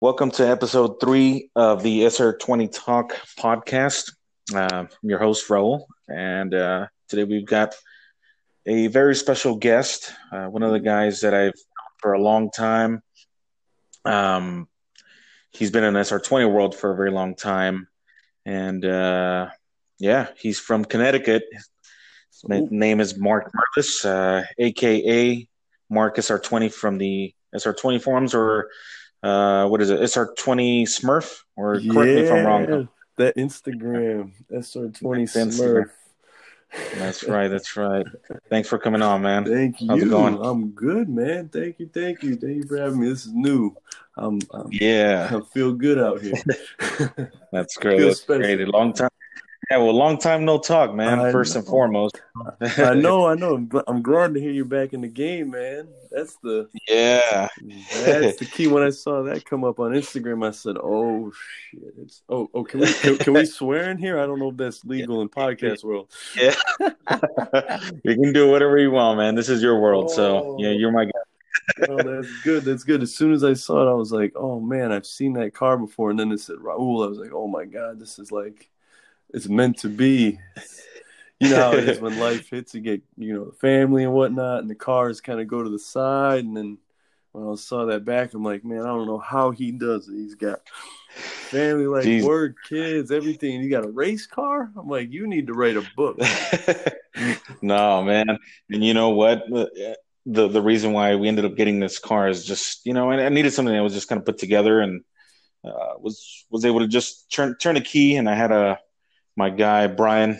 Welcome to episode three of the SR20 Talk podcast. Uh, I'm your host, Raul, and uh, today we've got a very special guest, uh, one of the guys that I've known for a long time. Um, he's been in SR20 world for a very long time, and uh, yeah, he's from Connecticut. His name is Mark Marcus, uh, aka Marcus R20 from the SR20 forums, or uh, what is it, SR20 Smurf? Or correct yeah, me if I'm wrong. That Instagram, SR20 That's Smurf. That's right. That's right. Thanks for coming on, man. Thank you. How's it going? I'm good, man. Thank you, thank you, thank you for having me. This is new. I'm, I'm Yeah, I feel good out here. that's great. That's great. A long time. Yeah, well, long time no talk, man. I First and foremost. I know, I know. But I'm glad to hear you're back in the game, man. That's the Yeah. that's the key. When I saw that come up on Instagram, I said, "Oh shit!" It's oh oh. Can we can, can we swear in here? I don't know if that's legal in podcast world. Yeah. you can do whatever you want, man. This is your world. So, Oh. yeah, you're my guy. Oh, that's good. That's good. As soon as I saw it, I was like, "Oh man, I've seen that car before." And then it said Raul. I was like, "Oh my god, this is like, it's meant to be." You know how it is when life hits. You get, you know, family and whatnot, and the cars kind of go to the side. And then when I saw that back, I'm like, "Man, I don't know how he does it. He's got family, like Jeez. work, kids, everything. He got a race car. I'm like, you need to write a book." no, man. And you know what? The the reason why we ended up getting this car is just, you know, I I needed something that was just kind of put together and uh, was was able to just turn turn a key and I had a my guy Brian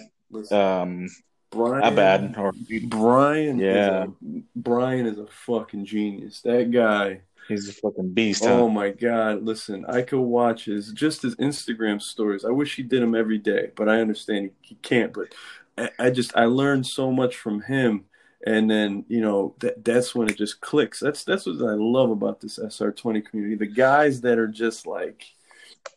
um Brian, Abad or Brian, Yeah. is a, Brian is a fucking genius. That guy. he's a fucking beast. huh? Oh my god! Listen, I could watch his just his Instagram stories. I wish he did them every day, but I understand he, he can't. But I, I just I learned so much from him, and then you know that that's when it just clicks. That's that's what I love about this SR20 community. The guys that are just like,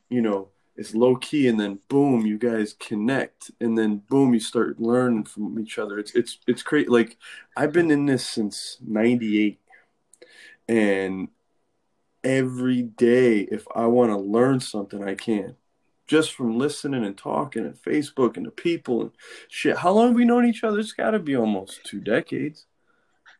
you know, it's low key, and then boom, you guys connect, and then boom, you start learning from each other. It's it's it's great. Like I've been in this since '98, and every day if I want to learn something I can just from listening and talking and Facebook and the people and shit. How long have we known each other? It's got to be almost two decades.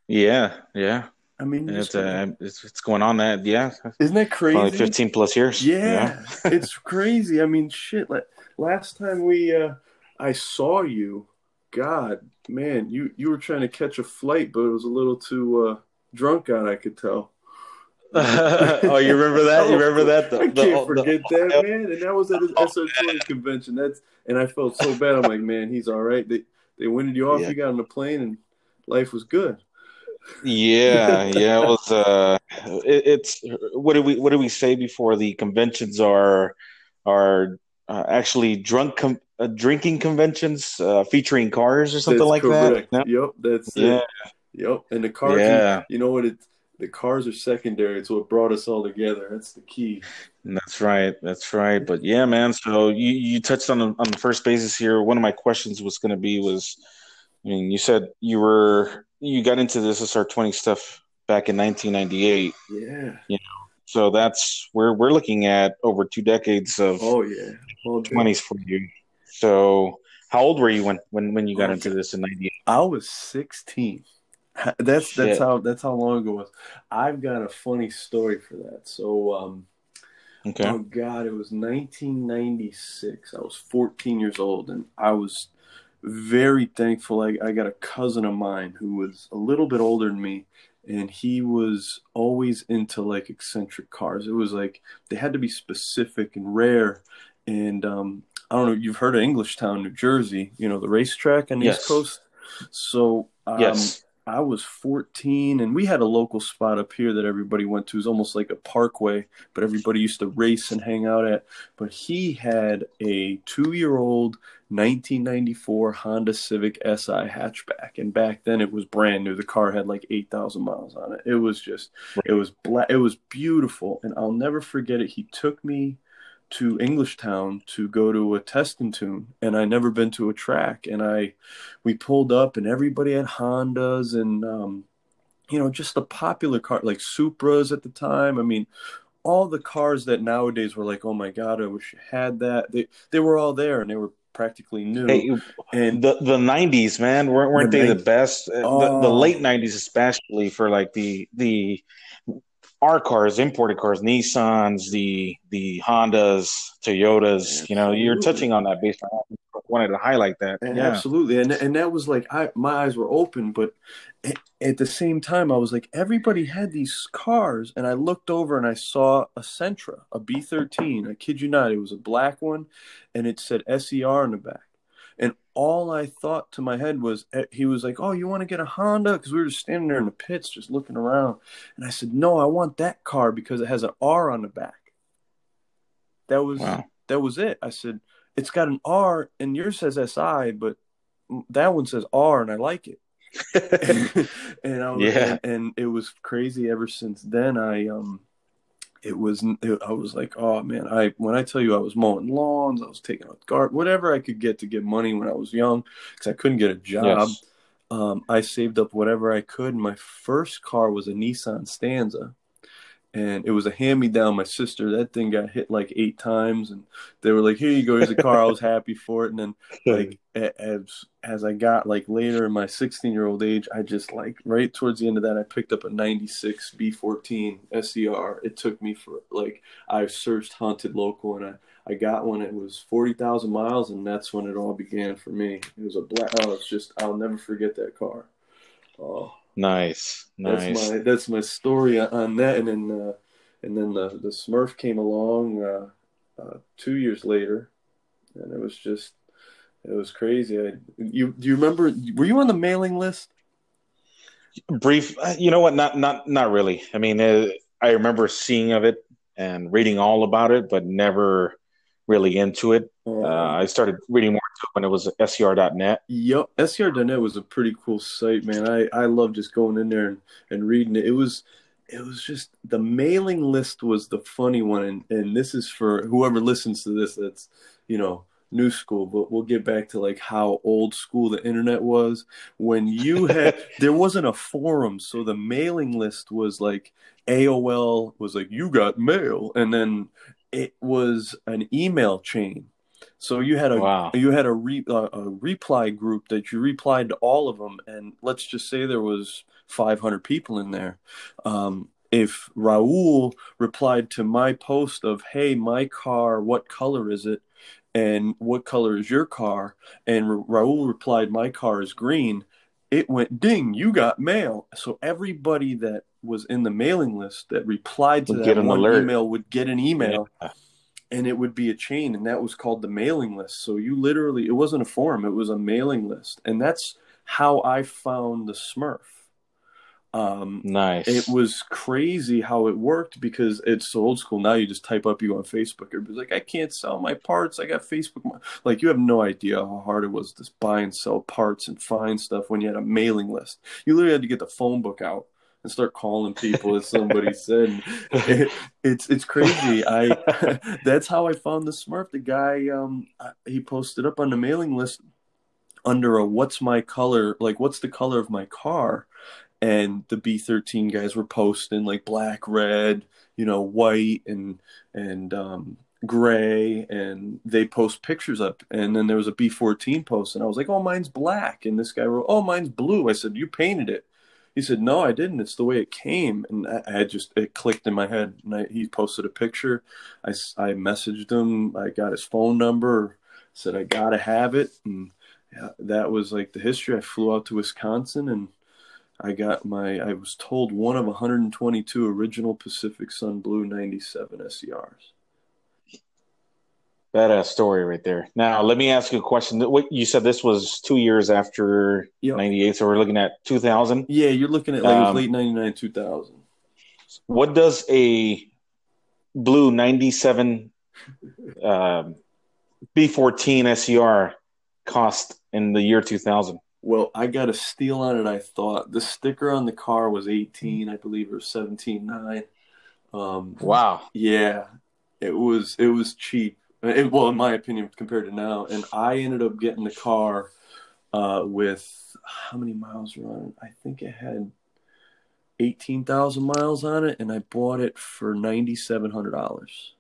Yeah, yeah. I mean, It's uh, it's it's going on that yeah, isn't that crazy? probably 15 plus years. Yeah, it's crazy. I mean, shit. Like last time we, uh I saw you, God, man, you you were trying to catch a flight, but it was a little too uh drunk on. I could tell. oh, you remember that? You remember that? The- I the- can't the- forget that, man. And that was at his SR20 convention. That's and I felt so bad. I'm like, man, he's all right. They they winded you off. Yeah. You got on the plane, and life was good. Yeah, yeah, it was. Uh, it, it's what do we what did we say before? The conventions are are uh, actually drunk com- uh, drinking conventions uh, featuring cars or something That's like correct. that. Yep, that's Yeah, it. Yep, and the cars. Yeah. You know what? It the cars are secondary. It's what brought us all together. That's the key. that's right. That's right. But yeah, man. So you you touched on the, on the first basis here. One of my questions was going to be was, I mean, you said you were you got into this SR20 stuff back in 1998. Yeah. You know, So that's we're we're looking at over two decades of Oh yeah. Day. twenties for you. So how old were you when when when you got Oh, into this in '98? I was 16. That's Shit. that's how that's how long ago it was. I've got a funny story for that. So um Okay. Oh God, it was 1996. I was 14 years old, and I was very thankful. I, I got a cousin of mine who was a little bit older than me, and he was always into like eccentric cars. It was like they had to be specific and rare. And um, I don't know. You've heard of Englishtown, New Jersey? You know the racetrack on the Yes. East Coast. So um, yes. I was 14, and we had a local spot up here that everybody went to. It was almost like a parkway, but everybody used to race and hang out at. But he had a two year old 1994 Honda Civic SI hatchback. And back then it was brand new. The car had like 8,000 miles on it. It was just, it was black, it was beautiful. And I'll never forget it. He took me to Englishtown to go to a test and tune, and I never been to a track. And I, we pulled up, and everybody had Hondas and um, you know just the popular car like Supras at the time. I mean, all the cars that nowadays were like, oh my god, I wish I had that. They they were all there, and they were practically new. Hey, and the the nineties, man, weren't, weren't the they 90s. the best? Oh. The, the, late nineties, especially for like the the our cars, imported cars, Nissans, the the Hondas, Toyotas. You know, you're touching on that based on I wanted to highlight that. And yeah. Absolutely, and and that was like I my eyes were open, but at the same time, I was like, everybody had these cars, and I looked over and I saw a Sentra, a B13. I kid you not, it was a black one, and it said SER in the back. And all I thought to my head was, eh, he was like, "Oh, you want to get a Honda?" Because we were standing there in the pits, just looking around. And I said, "No, I want that car because it has an R on the back." That was wow. that was it. I said, "It's got an R, and yours says SI, but that one says R, and I like it." and I was, yeah, and, and, it was crazy. Ever since then, I um, it was it, I was like, oh man, I when I tell you I was mowing lawns, I was taking out guard, whatever I could get to get money when I was young, because I couldn't get a job. Yes. Um, I saved up whatever I could. My first car was a Nissan Stanza, and it was a hand me down. My sister, that thing got hit like eight times, and they were like, "Here you go, here's a car." I was happy for it, and then like as as I got like later in my 16 year old age, I just like right towards the end of that, I picked up a '96 B14 SER. It took me for like I searched haunted local, and I I got one. It was 40,000 miles, and that's when it all began for me. It was a black. Oh, it's just I'll never forget that car. Oh, Nice, nice. That's my that's my story on that, and then uh, and then the the Smurf came along uh, uh, two years later, and it was just it was crazy. I, you do you remember? Were you on the mailing list? Brief, uh, you know what? Not not not really. I mean, uh, I remember seeing of it and reading all about it, but never really into it. Uh, I started reading more when it was SER.net. Yep, ser.net was a pretty cool site, man. I I love just going in there and, and reading it. It was it was just the mailing list was the funny one, and and this is for whoever listens to this. That's you know new school, but we'll get back to like how old school the internet was when you had there wasn't a forum, so the mailing list was like AOL was like you got mail, and then it was an email chain. So you had a wow. you had a, re, a reply group that you replied to all of them, and let's just say there was 500 people in there. Um, if Raul replied to my post of "Hey, my car, what color is it?" and "What color is your car?" and Raul replied, "My car is green," it went ding, you got mail. So everybody that was in the mailing list that replied to would that one alert. email would get an email yeah. and it would be a chain and that was called the mailing list so you literally it wasn't a forum it was a mailing list and that's how i found the smurf um, nice. It was crazy how it worked because it's so old school. Now you just type up you on Facebook. Everybody's like, I can't sell my parts. I got Facebook. Like you have no idea how hard it was to buy and sell parts and find stuff when you had a mailing list. You literally had to get the phone book out and start calling people as somebody said. It, it's it's crazy. I that's how i found the smurf. The guy um he posted up on the mailing list under a what's my color like what's the color of my car? And the b13 guys were posting like black red you know white and and um gray and they post pictures up. And then there was a b14 post and i was like oh mine's black. And this guy wrote oh mine's blue. I said you painted it he said, "No, I didn't. It's the way it came." And I, I just it clicked in my head. And I, he posted a picture. I, I messaged him. I got his phone number. Said I gotta have it. And yeah, that was like the history. I flew out to Wisconsin and I got my. I was told one of 122 original Pacific Sun Blue 97 SERs. Badass story right there. Now, let me ask you a question. What you said this was two years after yep. '98, so we're looking at 2000. Yeah, you're looking at like um, late '99, 2000. What does a blue '97 um, B14 SER cost in the year 2000? Well, I got a steal on it. I thought the sticker on the car was 18, I believe, or 17.9. Um, wow. Yeah, it was it was cheap. It, well, in my opinion, compared to now, and I ended up getting the car uh, with how many miles it? I think it had eighteen thousand miles on it, and I bought it for ninety seven hundred dollars.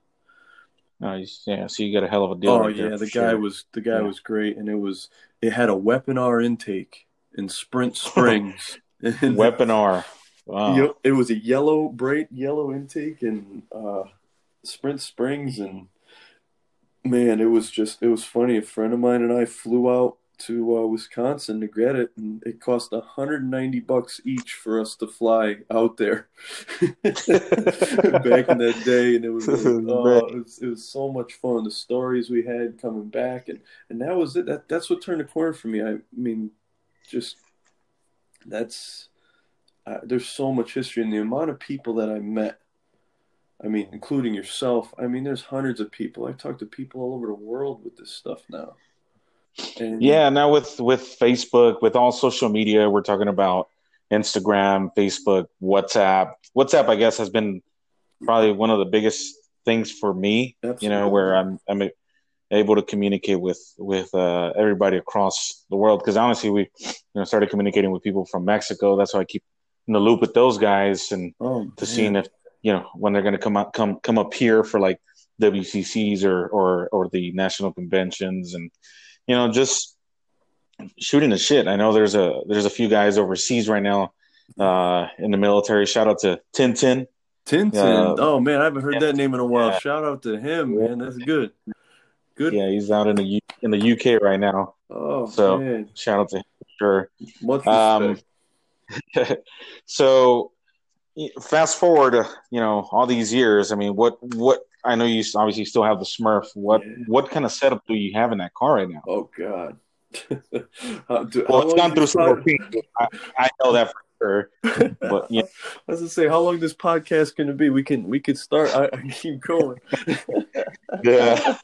Nice, yeah. So you got a hell of a deal. Oh right yeah, the guy sure. was the guy Yeah. was great, and it was it had a Weapon R intake and Sprint springs. and Weapon R. Wow. It was a yellow, bright yellow intake and uh, Sprint springs, and man, it was just it was funny. A friend of mine and I flew out to uh, Wisconsin to get it, and it cost 190 bucks each for us to fly out there back in that day, and it was like, oh, it was, it was so much fun. The stories we had coming back, and and that was it. That that's what turned the corner for me. I mean, just that's uh, there's so much history, and the amount of people that I met. I mean, including yourself. I mean, there's hundreds of people. I've talked to people all over the world with this stuff now. And Yeah, now with with Facebook, with all social media, we're talking about Instagram, Facebook, WhatsApp. WhatsApp, I guess, has been probably one of the biggest things for me. You know, where I'm I'm able to communicate with with uh, everybody across the world. Because honestly, we you know started communicating with people from Mexico. That's why I keep in the loop with those guys and oh, to man. seeing if you know when they're going to come up come come up here for like WCCs or or or the national conventions and you know just shooting the shit. I know there's a there's a few guys overseas right now uh, in the military. Shout out to Tintin. Tintin. Uh, oh man, I haven't heard yeah. that name in a while. Yeah. Shout out to him, man. That's good. Good. Yeah, he's out in the U- in the UK right now. Oh So- man, Shout out to him for much Um, so fast forward, uh, you know, all these years. I mean, what what I know you obviously still have the Smurf. What Yeah. what kind of setup do you have in that car right now? oh god. How- do- Well, it's gone through several pod- I, I know that for sure. But yeah, I was gonna say, how long this podcast gonna be? We can we could start. I, I keep going. Yeah.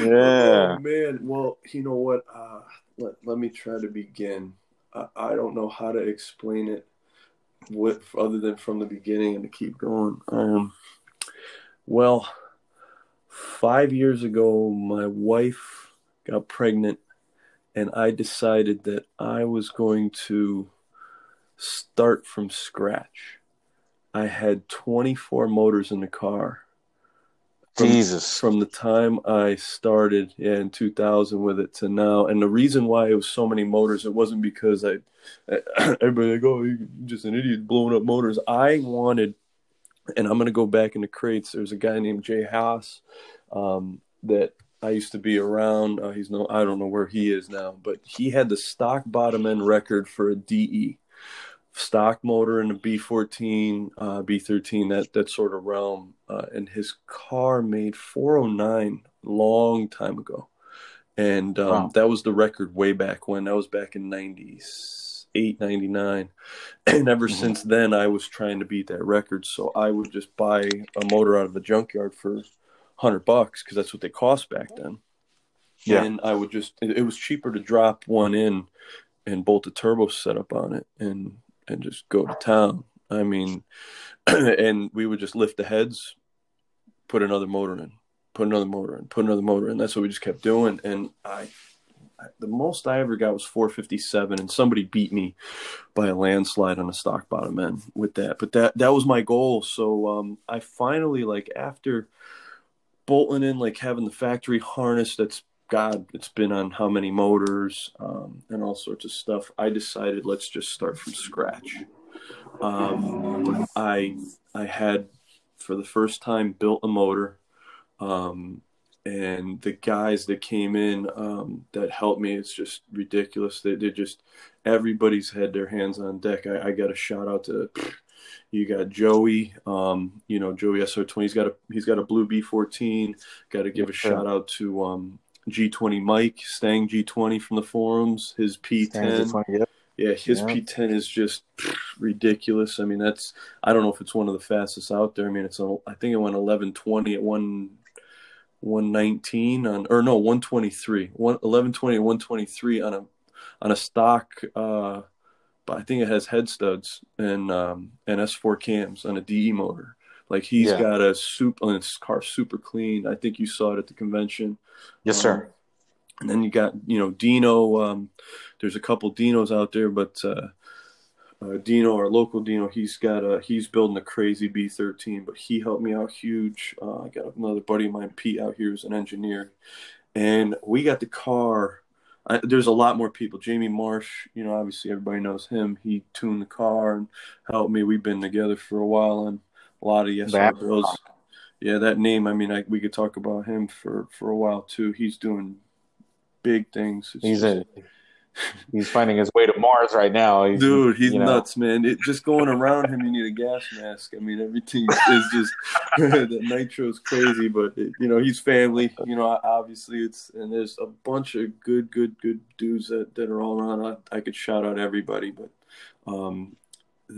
Yeah. Oh, man. Well, you know what? Uh, let let me try to begin. I, I don't know how to explain it, what other than from the beginning and to keep going. Um, well, five years ago, my wife got pregnant, and I decided that I was going to start from scratch. I had 24 motors in the car from- Jesus. from the time I started yeah, in 2000 with it to now. And the reason why it was so many motors, it wasn't because I, everybody like, oh, you're just an idiot blowing up motors. I wanted, and I'm going to go back into crates. There's a guy named Jay Haas um, that I used to be around. Uh, he's no, I don't know where he is now, but he had the stock bottom end record for a DE stock motor in a B14, uh, B13, that that sort of realm. Uh, and his car made 409 long time ago, and um, Wow. that was the record way back when. That was back in 98, 99. And ever Mhm. since then, I was trying to beat that record. So I would just buy a motor out of the junkyard for 100 bucks because that's what they cost back then Yeah. and I would just it, it was cheaper to drop one in and bolt a turbo setup on it and and just go to town. I mean, and we would just lift the heads, put another motor in, put another motor in, put another motor in. That's what we just kept doing. And I, I the most I ever got was 457, and somebody beat me by a landslide on a stock bottom end with that. But that that was my goal. So um, I finally like after bolting in, like having the factory harness that's God, it's been on how many motors um, and all sorts of stuff. I decided let's just start from scratch. Um, I I had for the first time built a motor, um, and the guys that came in um, that helped me, it's just ridiculous. They they just everybody's had their hands on deck. I, I got a shout out to you got Joey, um, you know Joey SR20. He's got a he's got a blue B14. Got to give a shout out to um, G20 Mike Stang G20 from the forums. His P10, Yep. yeah, his Yeah. P10 is just ridiculous. I mean, that's I don't know if it's one of the fastest out there. I mean, it's a, I think it went 1120 at one 119 on or no 123 one 1120 123 on a on a stock uh but I think it has head studs and um and S4 cams on a DE motor. Like he's Yeah. got a super, and his car super clean. I think you saw it at the convention. Yes, sir. Um, and then you got you know Dino. Um, there's a couple Dinos out there, but uh, uh, Dino, our local Dino, he's got a he's building a crazy B13, but he helped me out huge. Uh, I got another buddy of mine, Pete, out here who's an engineer, and we got the car. I, there's a lot more people. Jamie Marsh, you know, obviously everybody knows him. He tuned the car and helped me. We've been together for a while, and a lot of yes That- builds. Yeah, that name. I mean, I, we could talk about him for for a while too. He's doing big things. It's He's just- a he's finding his way to Mars right now. He's, Dude, he's you know. nuts, man. It just going around him, you need a gas mask. I mean, everything is just the nitro is crazy, but it, you know, he's family. You know, obviously it's and there's a bunch of good, good, good dudes that, that are all around. I, I could shout out everybody, but um,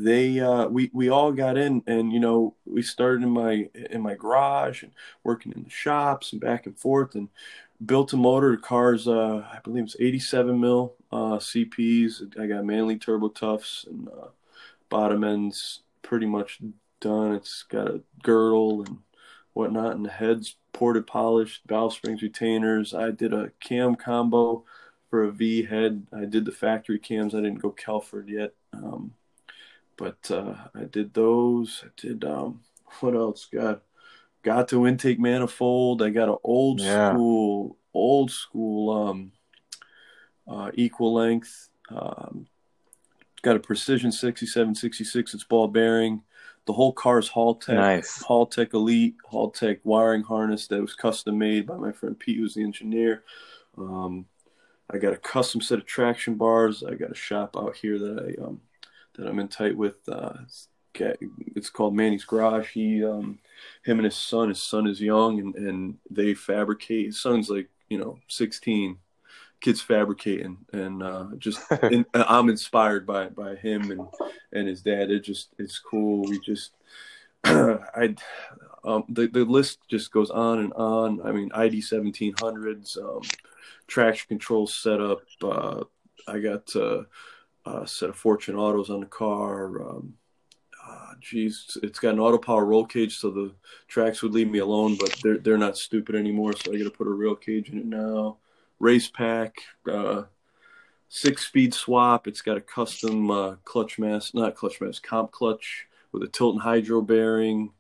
they uh, we we all got in, and you know, we started in my in my garage and working in the shops and back and forth and built a motor. The car's uh, I believe it's 87 mil uh, CPs. I got Manley Turbo Tuffs and uh, bottom ends pretty much done. It's got a girdle and whatnot, and the head's ported polished, valve springs, retainers. I did a cam combo for a V head. I did the factory cams. I didn't go Kelford yet, um, but uh, I did those. I did um, what else? Got got to intake manifold. I got an old Yeah. school, old school um, uh, equal length. Um, got a precision 6766. It's ball bearing. The whole car's Haltech, Nice. Haltech Elite, Haltech wiring harness that was custom made by my friend Pete, who's the engineer. Um, I got a custom set of traction bars. I got a shop out here that I um, that I'm in tight with. Uh, it's, called Manny's Garage. He, um, him and his son. His son is young, and, and they fabricate. His son's like you know 16. Kids fabricating, and uh, just and I'm inspired by by him and and his dad. It just it's cool. We just I um, the the list just goes on and on. I mean, ID seventeen hundreds, um, traction control setup. Uh, I got uh, a set of Fortune Autos on the car. Um, uh, geez, it's got an Autopower roll cage, so the tracks would leave me alone, but they're they're not stupid anymore. So I got to put a real cage in it now. Racepak, uh, six speed swap. It's got a custom uh, clutch mass, not clutch mass, comp clutch with a Tilton hydro bearing.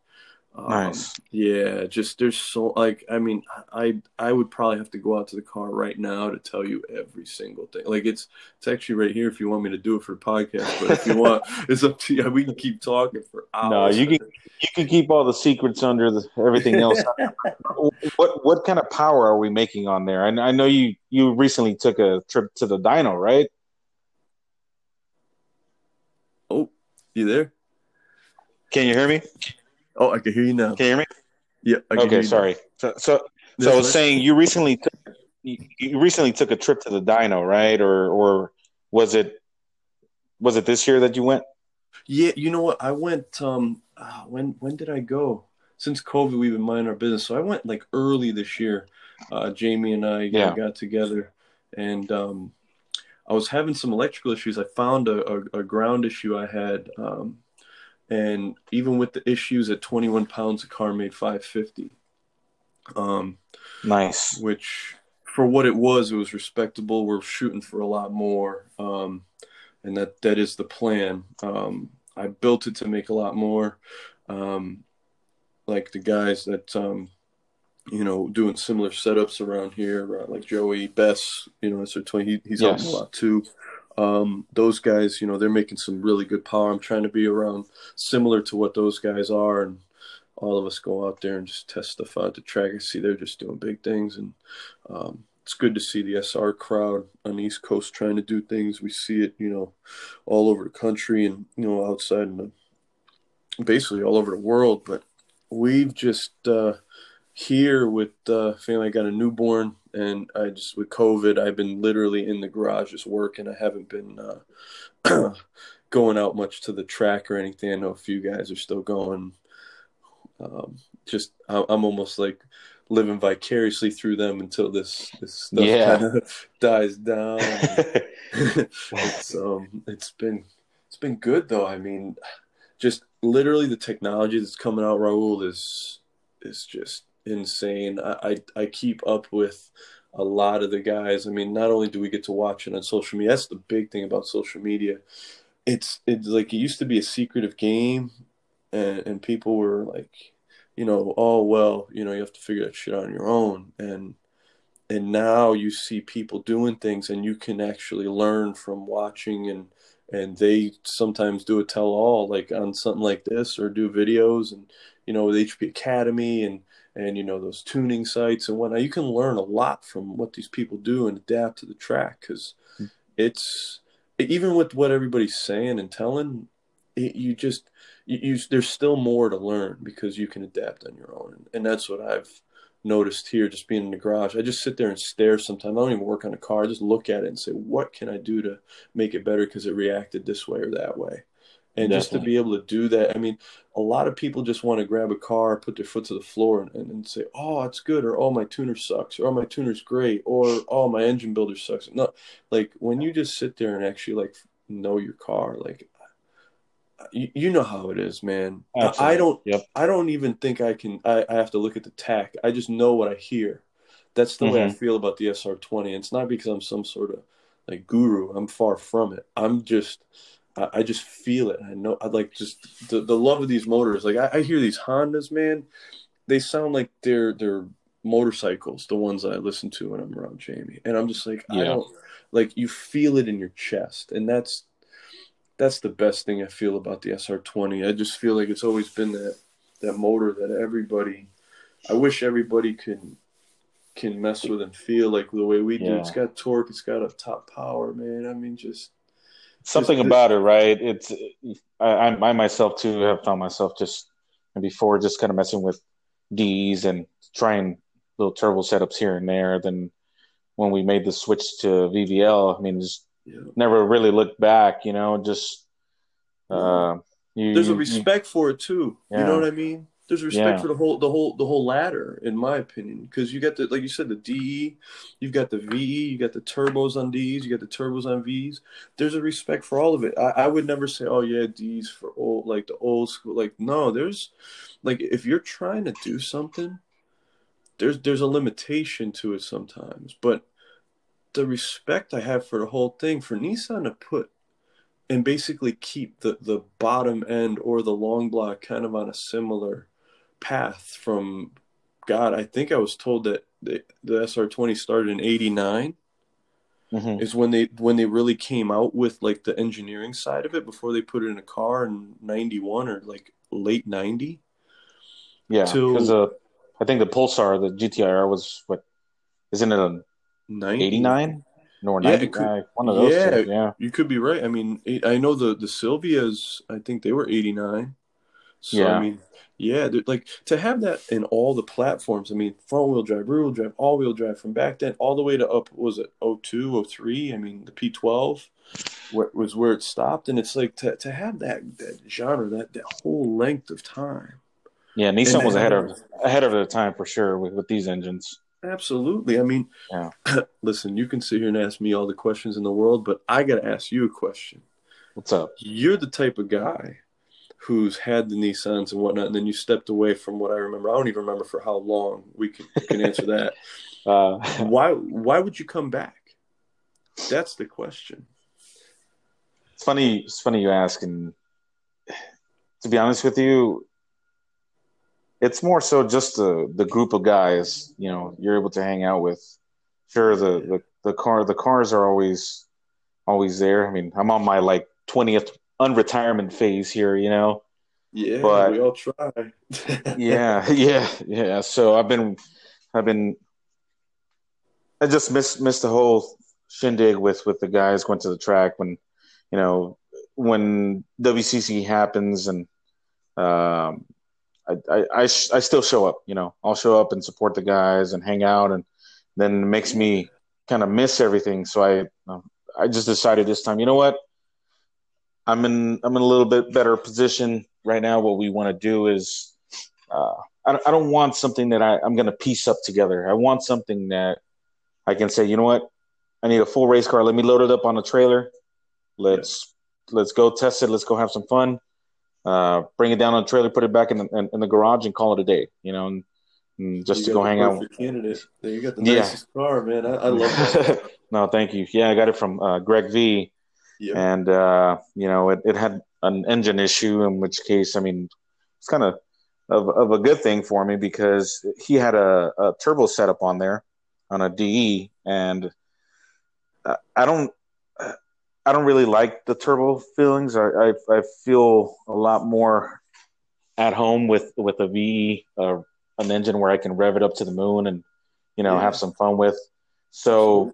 Um, Nice. Yeah, just there's so like I mean I I would probably have to go out to the car right now to tell you every single thing. Like it's it's actually right here if you want me to do it for the podcast, but if you want, it's up to you. We can keep talking for hours. No, you can you can keep all the secrets under the, everything else. what what kind of power are we making on there? I, I know you you recently took a trip to the dyno, right? Oh, you there? Can you hear me? Oh, I can hear you now. Can you hear me? Yeah. I can hear Okay, you now. sorry. So so, so I was saying you recently took, you, recently took a trip to the dyno, right? Or or was it was it this year that you went? Yeah, you know what? I went. Um, uh, when when did I go? Since COVID, we've been minding our business. So I went like early this year. Uh, Jamie and I know, Yeah. got together, and um, I was having some electrical issues. I found a, a, a ground issue I had, um, and even with the issues at 21 pounds, the car made 550. Um, Nice. which for what it was, it was respectable. We're shooting for a lot more, um, and that that is the plan. Um, I built it to make a lot more, um, like the guys that um, you know doing similar setups around here, uh, like Joey Bess. You know, that's their twin. He, he's helping Yes. a lot too. Um, those guys, you know, they're making some really good power. I'm trying to be around similar to what those guys are, and all of us go out there and just test the track. I see they're just doing big things, and um, it's good to see the SR crowd on the East Coast trying to do things. We see it, you know, all over the country and you know outside and basically all over the world. But we've just uh, here with uh, family. I got a newborn, and I just with COVID, I've been literally in the garage just working. I haven't been uh, going out much to the track or anything. I know a few guys are still going. Um, just I'm almost like living vicariously through them until this this stuff Yeah. kind of dies down. it's um it's been it's been good though. I mean, just literally the technology that's coming out, Raul, is is just insane. I, I, I keep up with a lot of the guys. I mean, not only do we get to watch it on social media, that's the big thing about social media. It's it's like it used to be a secretive game, and and people were like, you know, oh well, you know, you have to figure that shit out on your own, and and now you see people doing things, and you can actually learn from watching and and they sometimes do a tell all like on something like this or do videos and you know with HP Academy and and you know those tuning sites and whatnot. You can learn a lot from what these people do and adapt to the track because mm-hmm. it's even with what everybody's saying and telling, it, you just you, you, there's still more to learn because you can adapt on your own, and that's what I've noticed here. Just being in the garage, I just sit there and stare. Sometimes I don't even work on a car. I just look at it and say, "What can I do to make it better?" Because it reacted this way or that way and Definitely. just to be able to do that i mean a lot of people just want to grab a car put their foot to the floor and, and, say oh it's good or oh my tuner sucks or oh my tuner's great or oh my engine builder sucks no like when you just sit there and actually like know your car like you, you know how it is man Absolutely. i don't yep. i don't even think i can I, I have to look at the tach i just know what i hear that's the mm-hmm. way i mm-hmm. feel about the sr20 and it's not because i'm some sort of like guru i'm far from it i'm just I, I just feel it. I know I like just the, the love of these motors. Like I, I hear these Hondas, man. They sound like they're they're motorcycles, the ones I listen to when I'm around Jamie. And I'm just like, yeah. I don't like you feel it in your chest. And that's that's the best thing I feel about the SR20. I just feel like it's always been that that motor that everybody I wish everybody can can mess with and feel like the way we do. Yeah. It's got torque, it's got a top power, man. I mean just something about it, right? It's I, I myself too have found myself just before just kind of messing with D's and trying little turbo setups here and there. Then when we made the switch to VVL, I mean, just yeah. never really looked back. You know, just uh, you, there's a respect you, for it too. Yeah. You know what I mean? There's respect yeah. for the whole the whole the whole ladder, in my opinion, because you got the like you said the DE, you've got the VE, you got the turbos on D's, you got the turbos on V's. There's a respect for all of it. I, I would never say, oh yeah, D's for old like the old school. Like no, there's like if you're trying to do something, there's there's a limitation to it sometimes. But the respect I have for the whole thing for Nissan to put and basically keep the the bottom end or the long block kind of on a similar path from God. I think I was told that the, the SR20 started in '89. Mm-hmm. Is when they when they really came out with like the engineering side of it before they put it in a car in '91 or like late '90. Yeah, because uh, I think the Pulsar, the GTIR was what, isn't it a 89? Nor yeah, 90, could, one of those. Yeah, two, yeah, you could be right. I mean, I know the the Silvias. I think they were 89. So yeah. I mean, yeah, like to have that in all the platforms. I mean, front wheel drive, rear wheel drive, all wheel drive from back then all the way to up was it 02, 03? I mean, the P12 was where it stopped, and it's like to to have that that genre, that that whole length of time. Yeah, Nissan was ahead of ahead of the time for sure with, with these engines. Absolutely. I mean, yeah. listen, you can sit here and ask me all the questions in the world, but I got to ask you a question. What's up? You're the type of guy who's had the Nissans and whatnot, and then you stepped away from what I remember. I don't even remember for how long. We can, we can answer that. uh, why Why would you come back? That's the question. It's funny. It's funny you ask, and to be honest with you, it's more so just the the group of guys. You know, you're able to hang out with. Sure, the the, the car the cars are always always there. I mean, I'm on my like twentieth unretirement phase here, you know. Yeah, but, we all try. yeah, yeah, yeah. So I've been, I've been, I just missed missed the whole shindig with with the guys going to the track when, you know, when WCC happens and, um, I I I, sh- I still show up. You know, I'll show up and support the guys and hang out, and then it makes me kind of miss everything. So I I just decided this time, you know what? I'm in I'm in a little bit better position right now. What we want to do is uh, I, I don't want something that I, I'm going to piece up together. I want something that I can say, you know what? I need a full race car. Let me load it up on a trailer. Let's yeah. let's go test it. Let's go have some fun. uh, bring it down on the trailer, put it back in the, in, in the garage, and call it a day. You know, and, and just You to go hang out. Candidate. You got the Yeah. nicest car, man. I, I love that. no, thank you. Yeah, I got it from uh, Greg V, yeah. and uh, you know, it, it had an engine issue. In which case, I mean, it's kind of of, of a good thing for me because he had a, a turbo setup on there on a DE, and I- don't. I don't really like the turbo feelings. I, I, I feel a lot more at home with with a VE, uh, an engine where I can rev it up to the moon and you know Yeah. have some fun with. So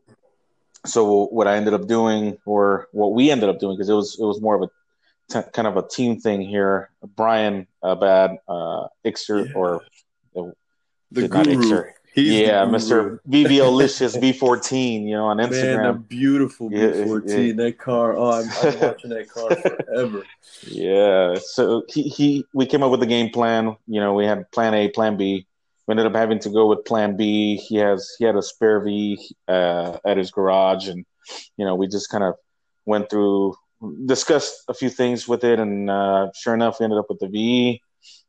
so what I ended up doing, or what we ended up doing, because it was it was more of a t- kind of a team thing here. Brian uh, Bad uh, Ixer Yeah. or the guru. Ixer. He's yeah. Mr. VVLicious V14, you know, on Man, the Instagram. beautiful Yeah, B14. yeah. That car. Oh, I'm, I'm watching that car forever. Yeah. So he, he we came up with a game plan. You know, we had plan A, plan B. We ended up having to go with plan B. He has he had a spare V uh, at his garage, and you know, we just kind of went through, discussed a few things with it, and uh, sure enough, we ended up with the V.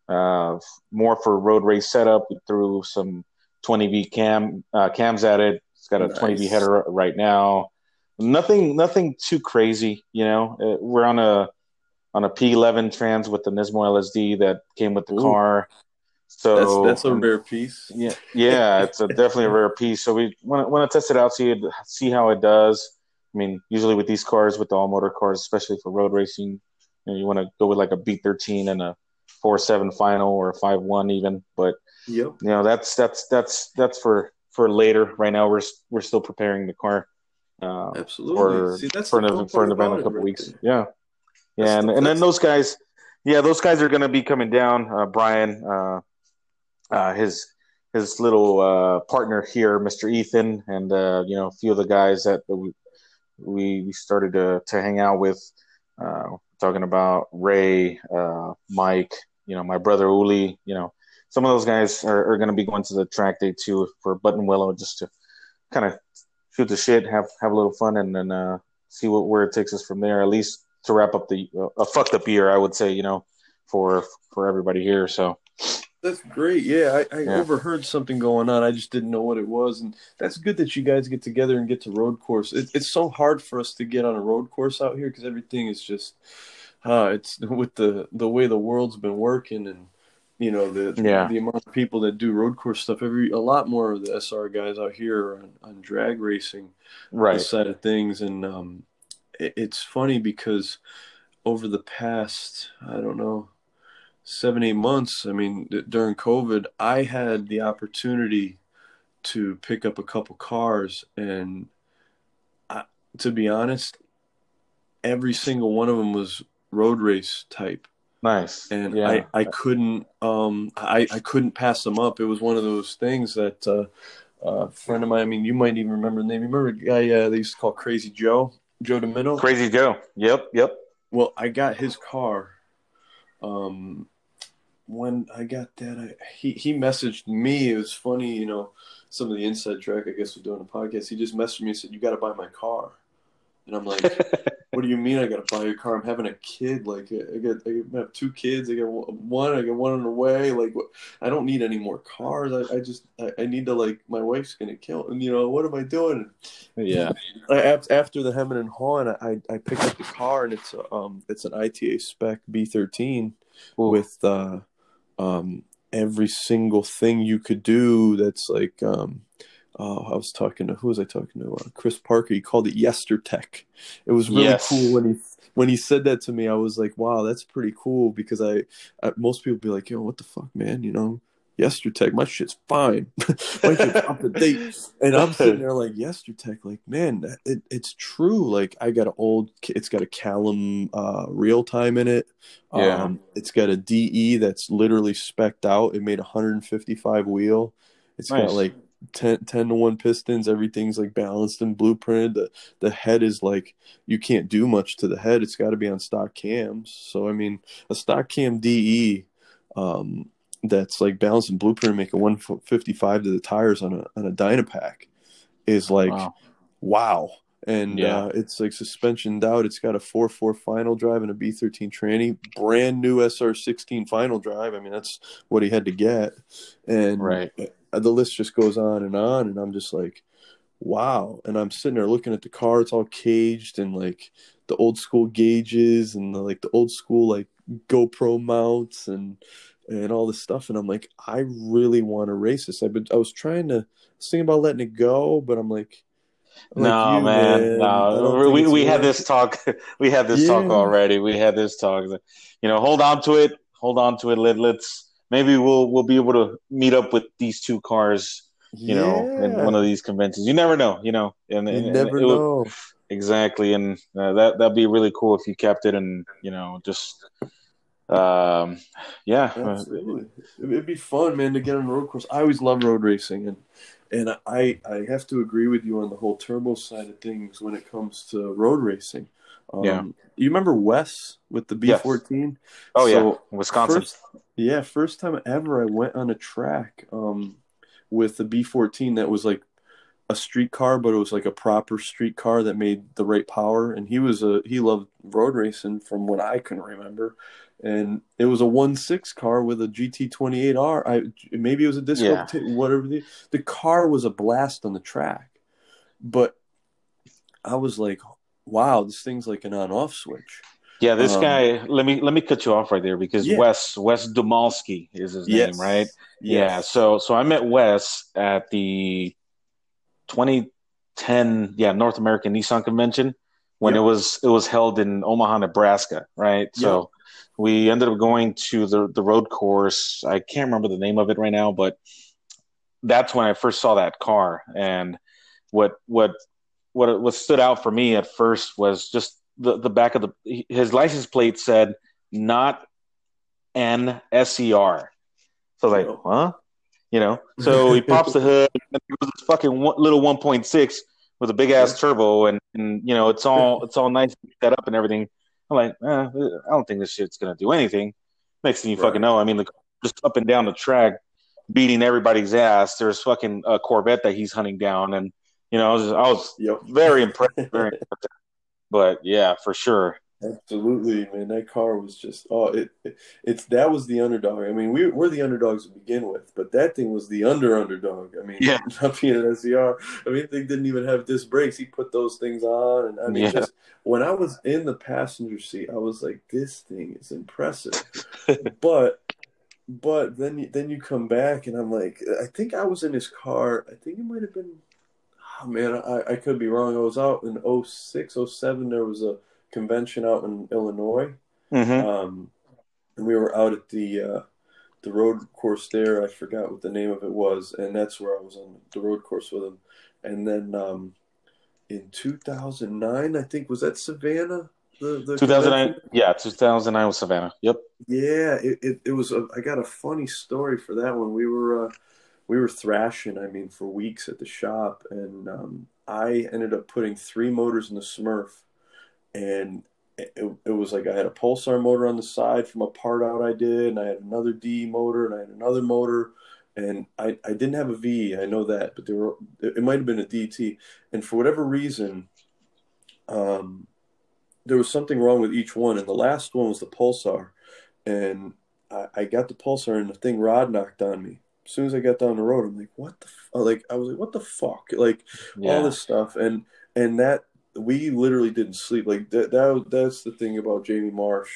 Uh, more for road race setup. We threw some 20V cam uh, cams at it. It's got a Nice. 20V header right now. Nothing, nothing too crazy. You know, uh, we're on a on a P11 trans with the Nismo LSD that came with the Ooh. car. So That's that's a rare piece. yeah, yeah, it's a, definitely a rare piece. So we want to want to test it out, see it, see how it does. I mean, usually with these cars, with the all motor cars, especially for road racing, you, know, you want to go with like a B13 and a four seven final or a five one even. But Yep. you know, that's that's that's that's for for later. Right now, we're we're still preparing the car. Uh, Absolutely. for See, that's for an, for an event in a couple right weeks. there. Yeah, yeah, That's and, the- and then those guys, yeah, those guys are going to be coming down. Uh, Brian, uh, uh, his his little uh, partner here, Mr. Ethan, and uh, you know a few of the guys that we we, started to to hang out with. Uh, talking about Ray, uh, Mike, you know, my brother Uli, you know, some of those guys are, are going to be going to the track day too for Buttonwillow just to kind of shoot the shit, have have a little fun, and then uh, see what where it takes us from there. At least to wrap up the uh, a fucked up year, I would say, you know, for for everybody here. So That's great. Yeah, I, I Yeah. overheard something going on. I just didn't know what it was, and that's good that you guys get together and get to road course. It, it's so hard for us to get on a road course out here because everything is just, uh, it's with the the way the world's been working, and you know the Yeah. the amount of people that do road course stuff. Every a lot more of the SR guys out here are on, on drag racing right, side of things and um it, it's funny because over the past i don't know seven eight months i mean d- during covid i had the opportunity to pick up a couple cars and I, to be honest every single one of them was road race type nice, and yeah, I, I couldn't um I, I couldn't pass them up. It was one of those things that uh, uh, a friend of mine. I mean, you might even remember the name. You remember a guy uh, they used to call Crazy Joe, Joe Domino. Crazy Joe. Yep, yep. Well, I got his car. Um, when I got that, I, he he messaged me. It was funny, you know, some of the inside track. I guess we're doing a podcast. He just messaged me and said, "You got to buy my car," and I'm like. What do you mean I gotta buy your car? I'm having a kid. Like I got, I have two kids. I got one. I got one on the way. Like I don't need any more cars. I, I just I, I need to like my wife's gonna kill. And you know what am I doing? yeah, I, after the hemming and hawing, I, I picked up the car and it's a, um it's an ITA spec B13 Ooh. with uh um every single thing you could do. That's like um. Uh, I was talking to who was I talking to? Uh, Chris Parker. He called it Yestertech. It was really Yes. cool when he when he said that to me. I was like, "Wow, that's pretty cool." Because I, I most people be like, "Yo, what the fuck, man?" You know, Yestertech, my shit's fine. my shit's up to date. And I'm sitting there like Yestertech, like man, it, it's true. Like I got an old, it's got a Callum uh, real time in it. Yeah. Um, it's got a DE that's literally specked out. It made 155 wheel. It's got like 10, 10 to 1 pistons. Everything's like balanced and blueprinted. The, the head is like, you can't do much to the head. It's got to be on stock cams. So, I mean, a stock cam DE um, that's like balanced and blueprint, make a 155 to the tires on a, on a Dynapack is like, Wow. wow. and Yeah. uh, it's like suspensioned out. It's got a four four final drive and a B thirteen tranny, brand new SR sixteen final drive. I mean, that's what he had to get, and Right. uh, the list just goes on and on. And I'm just like, wow. And I'm sitting there looking at the car. It's all caged and like the old school gauges and the, like the old school like GoPro mounts and and all this stuff. And I'm like, I really want to race this. I've been I was trying to thinking about letting it go, but I'm like. I'm like no, you, man, don't no. We we had this talk. We had this talk already. We had this talk. You know, hold on to it. Hold on to it. Let let's maybe we'll we'll be able to meet up with these two cars. You know, in one of these conventions. You never know. You know, and, You and- and never would- know. exactly, and uh, that that'd be really cool if you kept it and you know just. Um, yeah, Absolutely, it'd be fun, man, to get on a road course. I always love road racing, and and I I have to agree with you on the whole turbo side of things when it comes to road racing. Um, Yeah. you remember Wes with the B Yes. fourteen? Oh yeah, Wisconsin. First, yeah, first time ever I went on a track um, with the B fourteen that was like a street car, but it was like a proper street car that made the right power. And he was a he loved road racing from what I can remember. And it was a one six car with a GT twenty eight R. I maybe it was a disco Yeah. t- whatever the the car was a blast on the track, but I was like, wow, this thing's like an on off switch. Yeah, this Um, guy. Let me let me cut you off right there because Yeah. Wes Wes Dumalski is his Yes. name, right? Yeah. So so I met Wes at the 2010 yeah North American Nissan Convention when Yep. it was it was held in Omaha, Nebraska, right? So we ended up going to the the road course. I can't remember the name of it right now, but that's when I first saw that car. And what what what what stood out for me at first was just the the back of the his license plate said not N S E R. So I was like, huh? You know. So he pops the hood. And it was this fucking one, little 1.6 with a big ass turbo, and, and you know it's all it's all nice set up and everything. I'm like, eh, I don't think this shit's gonna do anything. Next thing you Right. fucking know, I mean, the, just up and down the track, beating everybody's ass. There's fucking a Corvette that he's hunting down, and you know, I was, I was Yep. very impressed. Very impressed. But yeah, for sure. Absolutely, man. That car was just oh, it, it it's that was the underdog. I mean, we we're the underdogs to begin with, but that thing was the under underdog. I mean, Yeah. not being an SER. I mean, they didn't even have disc brakes. He put those things on, and I mean, Yeah. just when I was in the passenger seat, I was like, this thing is impressive. but but then you, then you come back, and I'm like, I think I was in his car. I think it might have been. Oh man, I, I could be wrong. I was out in 06, 07. There was a convention out in Illinois, hmm um, and we were out at the uh, the road course there. I forgot what the name of it was, and that's where I was on the road course with him. And then um, in 2009, I think was that Savannah. The, the 2009. convention? Yeah, 2009 was Savannah. Yep. Yeah, it, it, it was. A, I got a funny story for that one. We were uh, we were thrashing. I mean, for weeks at the shop, and um, I ended up putting three motors in the Smurf, and it, it was like I had a Pulsar motor on the side from a part out I did, and I had another D motor, and I had another motor, and I I didn't have a V. I know that, but there were it, might have been a DT, and for whatever reason, um, there was something wrong with each one, and the last one was the Pulsar and I, I got the pulsar and the thing rod knocked on me. As soon as I got down the road, I'm like, what the f-? like I was like, what the fuck? Like Yeah. all this stuff and and that we literally didn't sleep. Like that, that that's the thing about Jamie Marsh.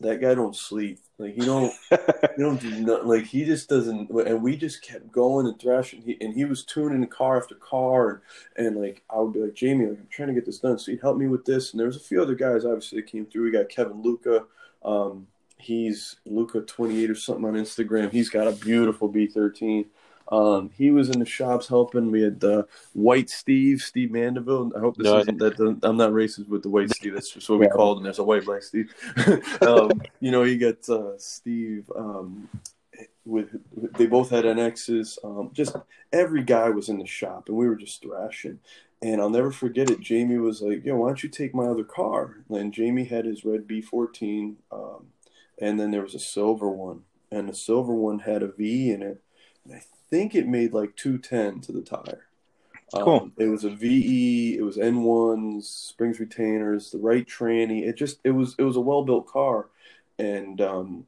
That guy don't sleep. Like he don't he don't do nothing. Like he just doesn't. And we just kept going and thrashing. He, and he was tuning the car after car. And, and like I would be like Jamie, like I'm trying to get this done. So he'd help me with this. And there was a few other guys obviously that came through. We got Kevin Luca. Um, he's Luca twenty eight or something on Instagram. He's got a beautiful B thirteen. Um, he was in the shops helping. We had uh, White Steve, Steve Mandeville. I hope this No, isn't that. I'm not racist with the White Steve. That's just what we Yeah. called him. There's a white black Steve. um, you know, you got uh, Steve. Um, with they both had NXs. Um, just every guy was in the shop, and we were just thrashing. And I'll never forget it. Jamie was like, "Yo, why don't you take my other car?" And Jamie had his red B14, um, and then there was a silver one, and the silver one had a V in it, and I think it made like 210 to the tire. Um, cool. It was a VE. It was N1s, springs retainers, the right tranny. It just it was it was a well built car, and um,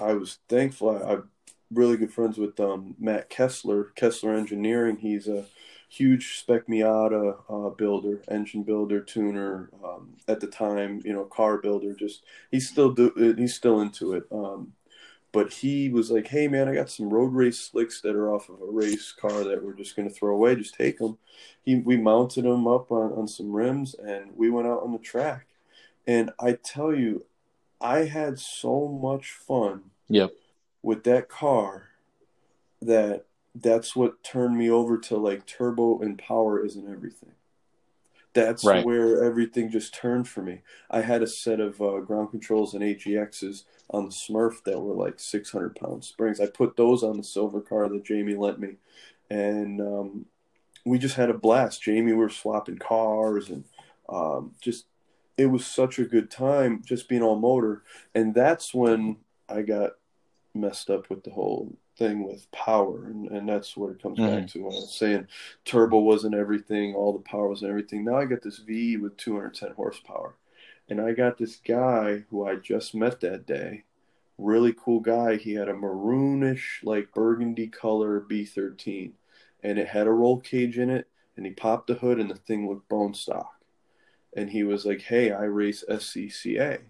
I was thankful. I, I'm really good friends with um, Matt Kessler, Kessler Engineering. He's a huge spec Miata uh, builder, engine builder, tuner. Um, at the time, you know, car builder. Just he's still do he's still into it. But he was like, "Hey man, I got some road race slicks that are off of a race car that we're just gonna throw away. Just take them." He we mounted them up on on some rims and we went out on the track. And I tell you, I had so much fun. Yep. With that car, that that's what turned me over to like turbo and power isn't everything. That's right. where everything just turned for me. I had a set of uh, ground controls and AGXs on the Smurf that were like 600 pound springs. I put those on the silver car that Jamie lent me, and um, we just had a blast. Jamie, we were swapping cars, and um, just it was such a good time just being all motor. And that's when I got messed up with the whole thing with power, and, and that's what it comes mm-hmm. back to when I was saying turbo wasn't everything, all the power wasn't everything. Now I got this V with 210 horsepower and I got this guy who I just met that day. Really cool guy. He had a maroonish, like burgundy color B13, and it had a roll cage in it. And he popped the hood, and the thing looked bone stock. And he was like, "Hey, I race SCCA."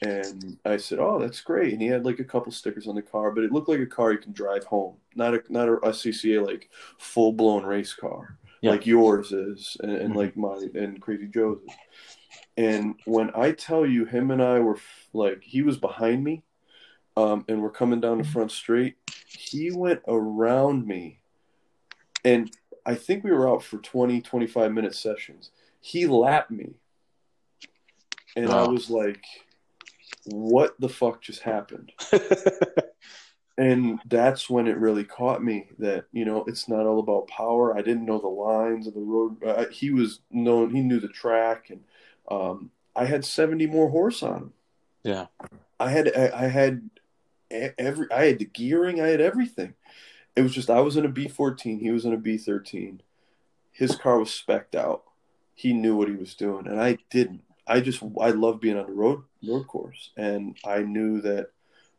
And I said, "Oh, that's great." And he had like a couple stickers on the car, but it looked like a car you can drive home, not a not a SCCA like full blown race car yeah. like yours is, and, and mm-hmm. like my and Crazy Joe's. Is. And when I tell you, him and I were like, he was behind me, um, and we're coming down the front street. He went around me, and I think we were out for 20, 25 minute sessions. He lapped me, and wow. I was like, what the fuck just happened? and that's when it really caught me that you know it's not all about power. I didn't know the lines of the road. Uh, he was known. He knew the track, and um, I had 70 more horse on him. Yeah. I had, I, I had every, I had the gearing, I had everything. It was just, I was in a B14, he was in a B13. His car was specked out. He knew what he was doing, and I didn't. I just, I love being on the road, road course. And I knew that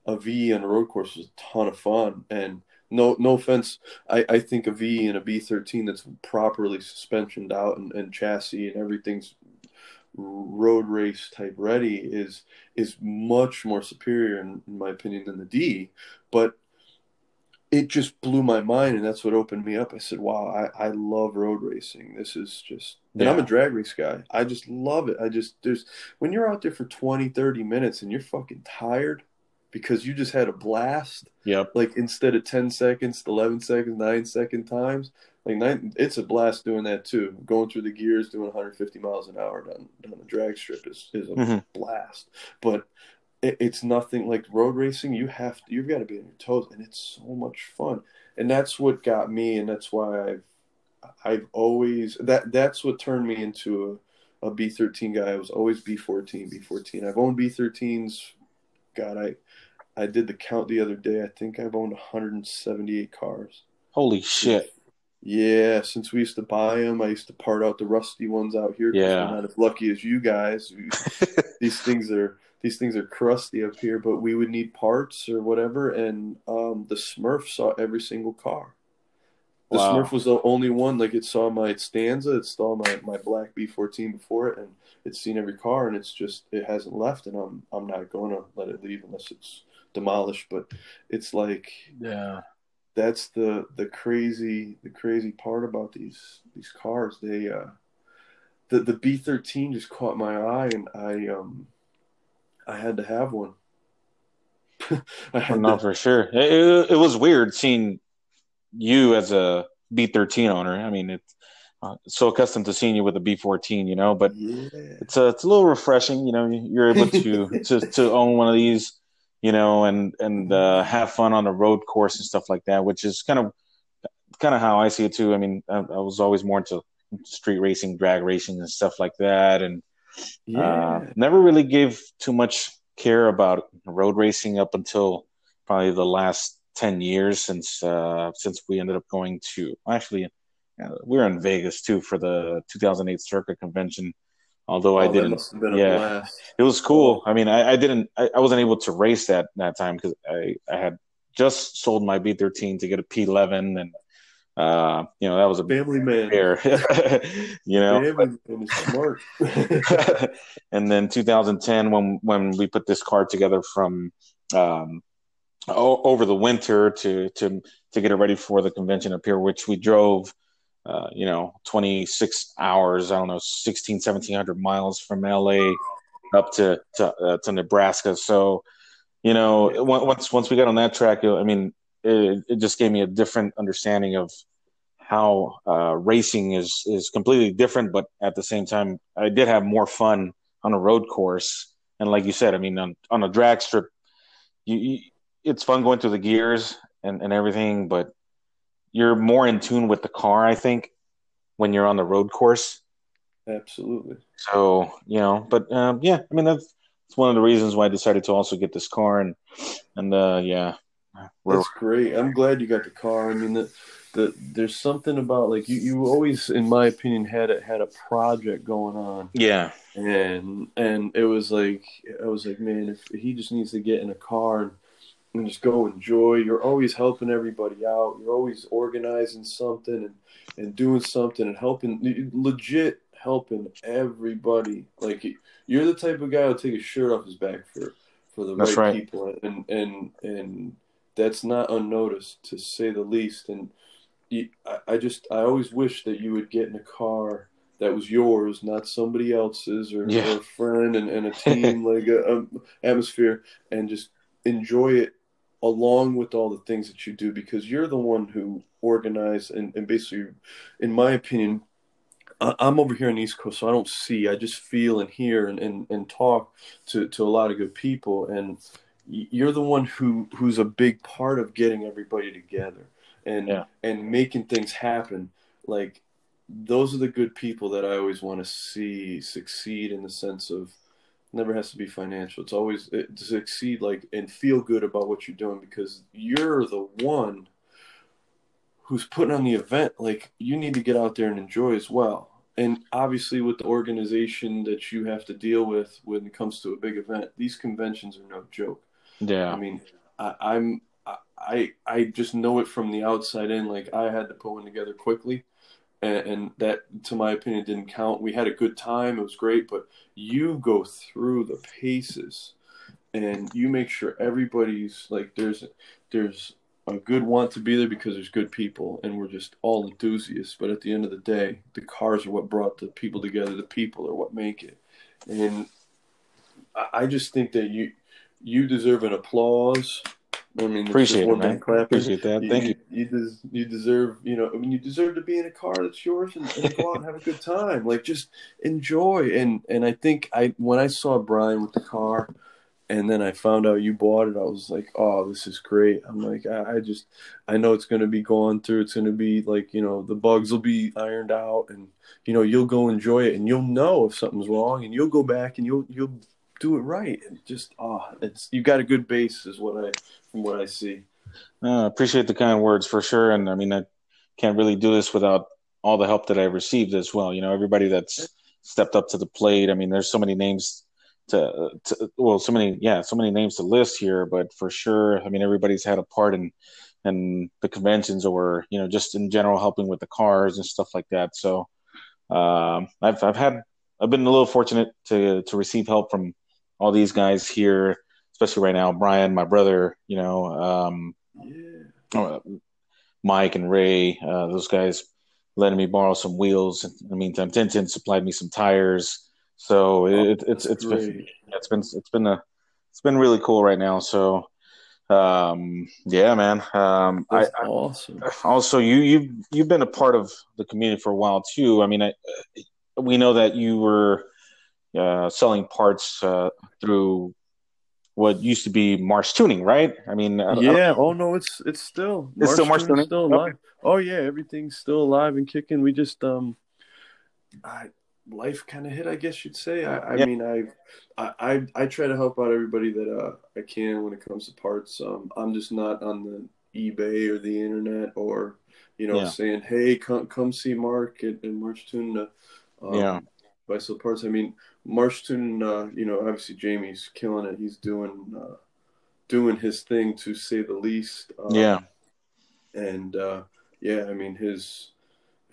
a V on a road course was a ton of fun. And, no no offense I, I think a v and a b13 that's properly suspensioned out and, and chassis and everything's road race type ready is is much more superior in, in, my opinion than the D. But it just blew my mind and that's what opened me up. I said, Wow, I, I love road racing. This is just and yeah. I'm a drag race guy. I just love it. I just there's when you're out there for 20, 30 minutes and you're fucking tired because you just had a blast. Yep. Like instead of 10 seconds, 11 seconds, 9 second times, like nine, it's a blast doing that too. Going through the gears, doing 150 miles an hour down down the drag strip is is a mm-hmm. blast. But it, it's nothing like road racing. You have to, you've got to be on your toes, and it's so much fun. And that's what got me, and that's why I've I've always that that's what turned me into a, a B13 guy. I was always B14, B14. I've owned B13s. God, I I did the count the other day. I think I've owned 178 cars. Holy shit! Yeah, since we used to buy them, I used to part out the rusty ones out here. Yeah, not as lucky as you guys. these things are these things are crusty up here, but we would need parts or whatever. And um, the Smurf saw every single car. The wow. Smurf was the only one like it saw my Stanza, it saw my my black B14 before it, and it's seen every car, and it's just it hasn't left, and I'm I'm not going to let it leave unless it's demolished. But it's like yeah that's the the crazy the crazy part about these these cars. They uh, the the B thirteen just caught my eye, and I um I had to have one. I no, to... for sure. It, it, it, was weird seeing you as a B thirteen owner. I mean, it's uh, so accustomed to seeing you with a B fourteen, you know. But yeah. it's a it's a little refreshing, you know. You're able to to to own one of these you know, and and uh, have fun on the road course and stuff like that, which is kind of kind of how I see it too. I mean, I, I, was always more into street racing, drag racing, and stuff like that, and uh, yeah. uh, never really gave too much care about road racing up until probably the last ten years since uh, since we ended up going to actually we were in Vegas too for the 2008 Circuit Convention. Although Oh, I didn't, must have been a yeah, blast. it was cool. I mean, I, I didn't, I, I wasn't able to race that that time because I, I had just sold my B13 to get a P11, and uh, you know that was a Family man. bear, you know. Family man smart. and then 2010 when when we put this card together from um, o- over the winter to to to get it ready for the convention up here which we drove uh, you know 26 hours i don't know 16 1700 miles from la up to to, uh, to nebraska so you know once once we got on that track i mean it, it just gave me a different understanding of how uh, racing is is completely different, but at the same time, I did have more fun on a road course. And like you said, I mean, on, on a drag strip, you, you it's fun going through the gears and, and everything, but you're more in tune with the car, I think, when you're on the road course. Absolutely. So you know, but um, yeah, I mean that's, that's one of the reasons why I decided to also get this car and and uh, yeah, That's great. I'm glad you got the car. I mean, the, the there's something about like you, you always, in my opinion, had a, had a project going on, yeah, and and it was like I was like, man, if he just needs to get in a car and, and just go enjoy. You're always helping everybody out. You're always organizing something and and doing something and helping legit helping everybody. Like you're the type of guy who'll take his shirt off his back for for the That's right, right. people and and and that's not unnoticed to say the least. And you, I, I just I always wish that you would get in a car that was yours, not somebody else's or, Yeah. or a friend and, and a team like a, a atmosphere, and just enjoy it along with all the things that you do because you're the one who organized and, and basically, in my opinion, I- I'm over here on the East Coast, so I don't see. I just feel and hear and, and, and talk to, to a lot of good people, and you're the one who who's a big part of getting everybody together and Yeah. and making things happen. Like those are the good people that I always want to see succeed in the sense of never has to be financial. It's always it, to succeed like and feel good about what you're doing because you're the one who's putting on the event. Like you need to get out there and enjoy as well. And obviously, with the organization that you have to deal with when it comes to a big event, these conventions are no joke. Yeah, I mean, I, I'm I I just know it from the outside in. Like I had to put one together quickly, and, and that, to my opinion, didn't count. We had a good time; it was great. But you go through the paces, and you make sure everybody's like there's there's a good want to be there because there's good people, and we're just all enthusiasts. But at the end of the day, the cars are what brought the people together. The people are what make it, and I, I just think that you you deserve an applause. I mean, Appreciate it, man. appreciate that. Thank you. You, des- you deserve, you know, I mean, you deserve to be in a car that's yours and, and go out and have a good time. Like, just enjoy. And and I think I when I saw Brian with the car, and then I found out you bought it, I was like, oh, this is great. I'm like, I, I just, I know it's gonna be going through. It's gonna be like, you know, the bugs will be ironed out, and you know, you'll go enjoy it, and you'll know if something's wrong, and you'll go back and you'll you'll do it right. And just, oh, it's you got a good base, is what I from what I see. Uh, appreciate the kind words for sure. And I mean, I can't really do this without all the help that I've received as well. You know, everybody that's stepped up to the plate. I mean, there's so many names to, to well, so many, yeah, so many names to list here, but for sure, I mean, everybody's had a part in, and the conventions or, you know, just in general helping with the cars and stuff like that. So, um, I've, I've had, I've been a little fortunate to, to receive help from all these guys here, especially right now, Brian, my brother, you know, um, Yeah. uh, Mike and Ray, uh, those guys letting me borrow some wheels. In the meantime, Tintin supplied me some tires. So it, it's it's been it's been it's been a it's been really cool right now. So um, yeah, man. Um, I, That's awesome. also you you've you've been a part of the community for a while too. I mean, I, we know that you were uh, selling parts uh, through what used to be Marsh Tuning, right? I mean, I- I Yeah. Oh no, it's it's still It's still Marsh Tuning's 20? still Okay. alive. Oh yeah, everything's still alive and kicking. We just um, I, life kind of hit, I guess you'd say. I, I Yeah. mean, I, I I I try to help out everybody that uh, I can when it comes to parts. Um, I'm just not on the eBay or the internet or you know, Yeah. saying, "Hey, come come see Mark and, at Marsh Tune." Um, Yeah. Bicycle Parts. I mean, Marsh Tune. Uh, you know, obviously Jamie's killing it. He's doing uh, doing his thing to say the least. Um, Yeah. and uh, yeah, I mean his.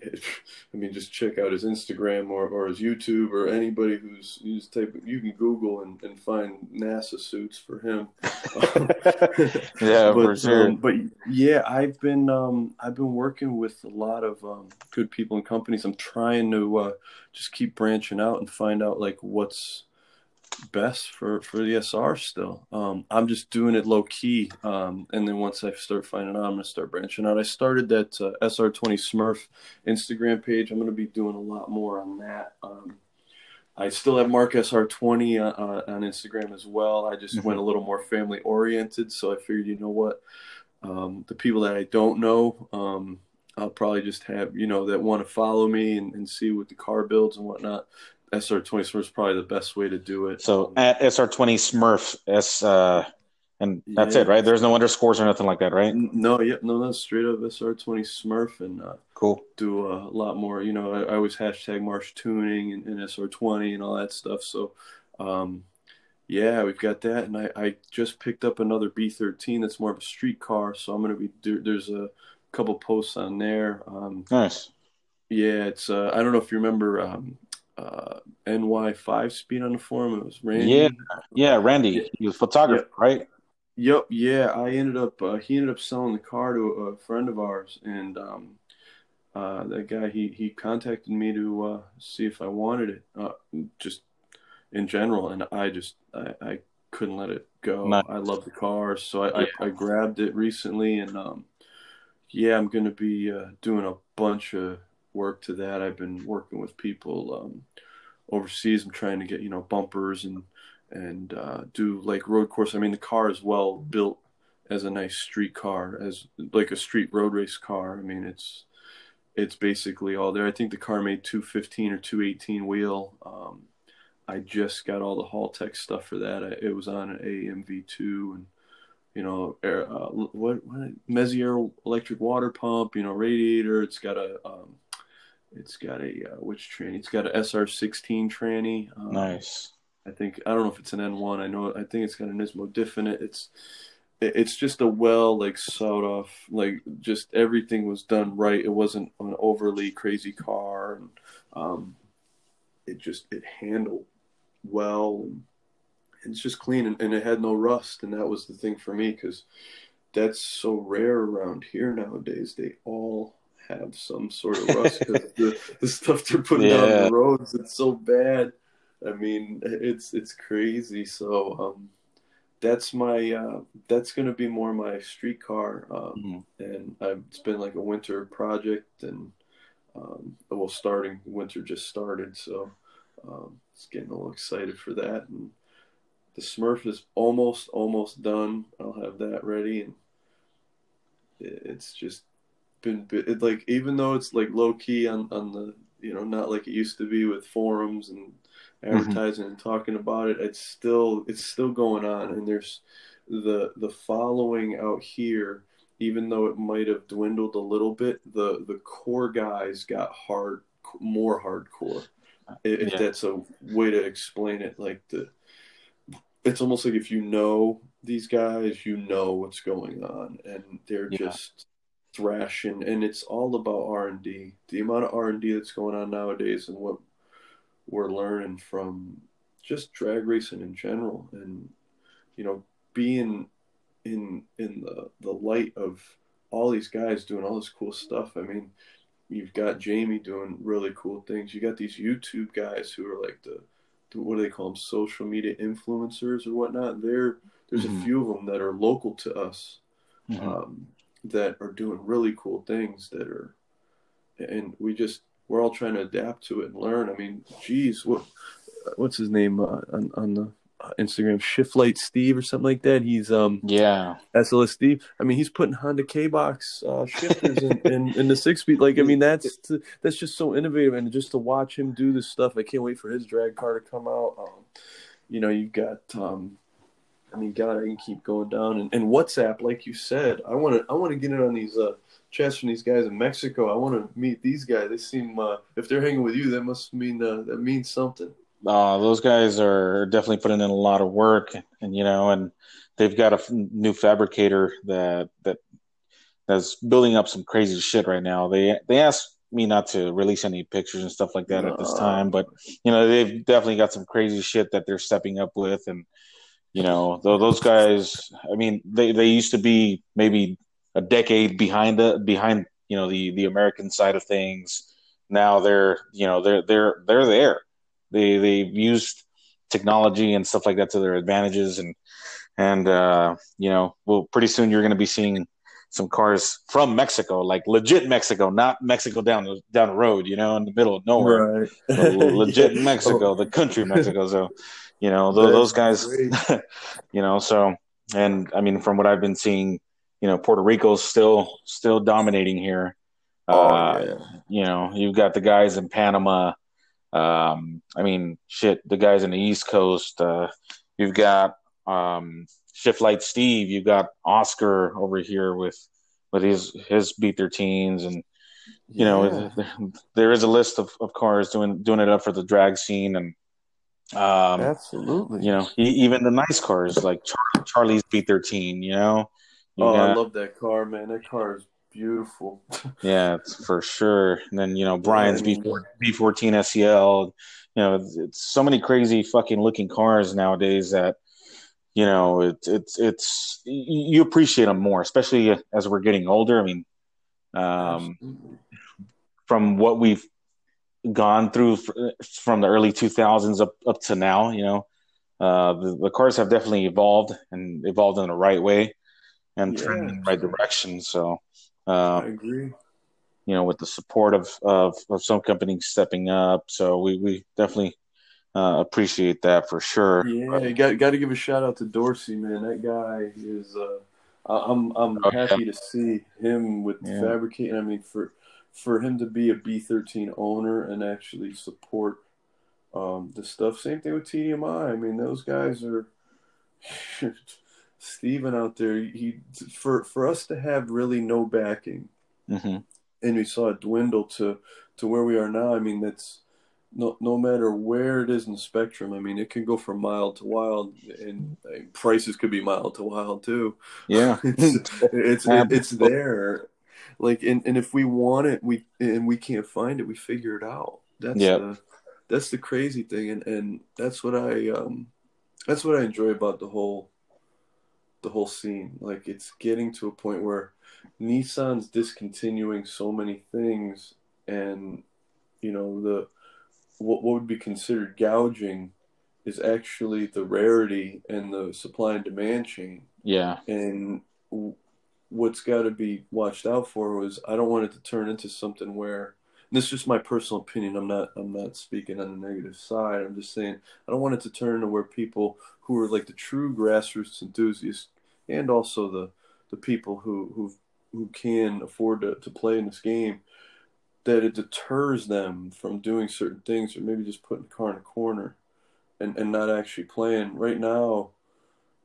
I mean, just check out his Instagram or, or his YouTube or anybody who's you just type you can Google and, and find NASA suits for him. Yeah, but, for sure. um, but yeah, I've been um, I've been working with a lot of um, good people and companies. I'm trying to uh, just keep branching out and find out like what's best for for the SR still. Um, I'm just doing it low key, um, and then once I start finding out, I'm gonna start branching out. I started that uh, SR20 Smurf Instagram page. I'm gonna be doing a lot more on that. Um, I still have Mark SR20 uh, uh, on Instagram as well. I just Mhm. went a little more family oriented, so I figured, you know what, um, the people that I don't know, um, I'll probably just have, you know, that want to follow me and, and see what the car builds and whatnot. SR20 Smurf is probably the best way to do it. So Um, at SR20 Smurf S, uh, and that's Yeah. it, right? There's no underscores or nothing like that, right? no, yep, no, that's straight up SR20 Smurf and uh, Cool. do a lot more. You know, I, I always hashtag Marsh tuning and, and SR20 and all that stuff. So, um, yeah, we've got that. And I, I just picked up another B13 that's more of a street car. So I'm going to be, there, there's a couple posts on there. Um, Nice. yeah, it's, uh, I don't know if you remember um, uh, NY5 speed on the forum. It was Randy. Yeah. Yeah, Randy, he was a photographer, right? Yep, yeah. I ended up uh, he ended up selling the car to a friend of ours, and um, uh, that guy he he contacted me to uh, see if I wanted it, uh, just in general, and I just I, I couldn't let it go. Nice. I love the car, so I, I, I grabbed it recently, and um, yeah, I'm gonna be uh, doing a bunch of work to that. I've been working with people um, overseas. I'm trying to get you know bumpers and and uh, do like road course. I mean, the car is well built as a nice street car, as like a street road race car. I mean, it's it's basically all there. I think the car made 215 or 218 wheel. Um, I just got all the Haltech stuff for that. I, it was on an AMV2 and you know air, uh, what what Meziere electric water pump. You know radiator. It's got a um, it's got a uh, which tranny? It's got a SR16 tranny. Um, Nice. I think I don't know if it's an N1. I know I think it's got an Nismo diff in it. It's it's just a well like sawed off like just everything was done right. It wasn't an overly crazy car, and um, it just it handled well. And it's just clean, and, and it had no rust, and that was the thing for me because that's so rare around here nowadays. They all have some sort of rust because the, the stuff they're putting down Yeah. the roads it's so bad. I mean, it's it's crazy. So um, that's my uh, that's gonna be more my street car, um, Mhm. and I've, it's been like a winter project, and um, well, starting winter just started, so um, it's getting a little excited for that. And the Smurf is almost almost done. I'll have that ready, and it's just been it, like even though it's like low key on on the you know not like it used to be with forums and mm-hmm. advertising and talking about it it's still it's still going on and there's the the following out here even though it might have dwindled a little bit the the core guys got hard more hardcore if Yeah. that's a way to explain it like the it's almost like if you know these guys you know what's going on and they're Yeah. just thrashing and it's all about r&d the amount of r&d that's going on nowadays and what we're learning from just drag racing in general and you know being in in the the light of all these guys doing all this cool stuff. I mean you've got jamie doing really cool things. You got these youtube guys who are like the, the what do they call them social media influencers or whatnot. There there's Mhm. a few of them that are local to us. Mhm. um, that are doing really cool things that are and we just we're all trying to adapt to it and learn i mean geez what what's his name uh, on, on the uh, instagram shift light steve or something like that he's um Yeah. SLS Steve. I mean, he's putting Honda K box uh, shifters in, in, in the six speed. Like, I mean, that's that's just so innovative, and just to watch him do this stuff, I can't wait for his drag car to come out. Um, you know, you've got um, I mean, God, I can keep going down. And, and WhatsApp, like you said, I want to I want to get in on these uh, chats from these guys in Mexico. I want to meet these guys. They seem uh, if they're hanging with you, that must mean uh, that means something. Uh, those guys are definitely putting in a lot of work, and, you know, and they've got a f- new fabricator that that that's building up some crazy shit right now. They they asked me not to release any pictures and stuff like that at this time, but you know, they've definitely got some crazy shit that they're stepping up with, and you know, those guys. I mean, they they used to be maybe a decade behind the behind you know the the American side of things. Now they're you know they're they're they're there. They they've used technology and stuff like that to their advantages, and and uh, you know, well, pretty soon you're going to be seeing some cars from Mexico, like legit Mexico, not Mexico down the down the road, you know, in the middle of nowhere. Right. legit yeah. Mexico, the country Mexico. So, you know, those, those guys, you know, so and I mean, from what I've been seeing, you know, Puerto Rico's still still dominating here. Oh, uh, yeah. You know, you've got the guys in Panama. Um, I mean, shit, the guys in the East Coast. Uh, you've got um, Shift Light Steve. You've got Oscar over here with with his his B13s, and you yeah. know there, there is a list of, of cars doing doing it up for the drag scene, and um, absolutely, you know even the nice cars like Char- Charlie's B13. You know, you oh, got, I love that car, man. That car is beautiful. yeah, for sure. And then you know Brian's B B14 SEL. You know, it's so many crazy fucking looking cars nowadays that you know it's it's it's you appreciate them more, especially as we're getting older. I mean, um, from what we've gone through from the early 2000s up up to now, you know, uh, the, the cars have definitely evolved and evolved in the right way and yeah, trending in the right direction. So uh, I agree. You know, with the support of, of, of some companies stepping up, so we we definitely uh, appreciate that for sure. Yeah, but, got got to give a shout out to Dorsey, man. That guy is. Uh, I'm I'm oh, happy to see him with yeah. fabricating. I mean, for for him to be a B13 owner and actually support um, the stuff. Same thing with TDMI. I mean, those guys are. Steven out there, he for for us to have really no backing, mm-hmm. and we saw it dwindle to to where we are now. I mean, that's no no matter where it is in the spectrum. I mean, it can go from mild to wild, and prices could be mild to wild too. Yeah, it's it's, it's there. Like, and, and if we want it, we and we can't find it, we figure it out. That's yep. the that's the crazy thing, and and that's what I um that's what I enjoy about the whole the whole scene. Like it's getting to a point where Nissan's discontinuing so many things, and you know the what, what would be considered gouging is actually the rarity and the supply and demand chain. Yeah, and what's got to be watched out for was I don't want it to turn into something where this is just my personal opinion. I'm not I'm not speaking on the negative side. I'm just saying I don't want it to turn into where people who are like the true grassroots enthusiasts and also the the people who who who can afford to, to play in this game that it deters them from doing certain things or maybe just putting the car in a corner and, and not actually playing. Right now,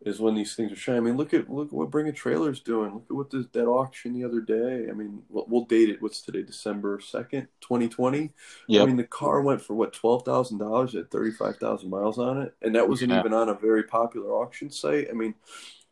is when these things are shining. I mean, look at look at what Bring a Trailer's doing. Look at what the, that auction the other day. I mean, we'll, we'll date it. What's today? December second, twenty twenty. Yeah. I mean, the car went for what twelve thousand dollars at thirty five thousand miles on it, and that wasn't yeah. even on a very popular auction site. I mean,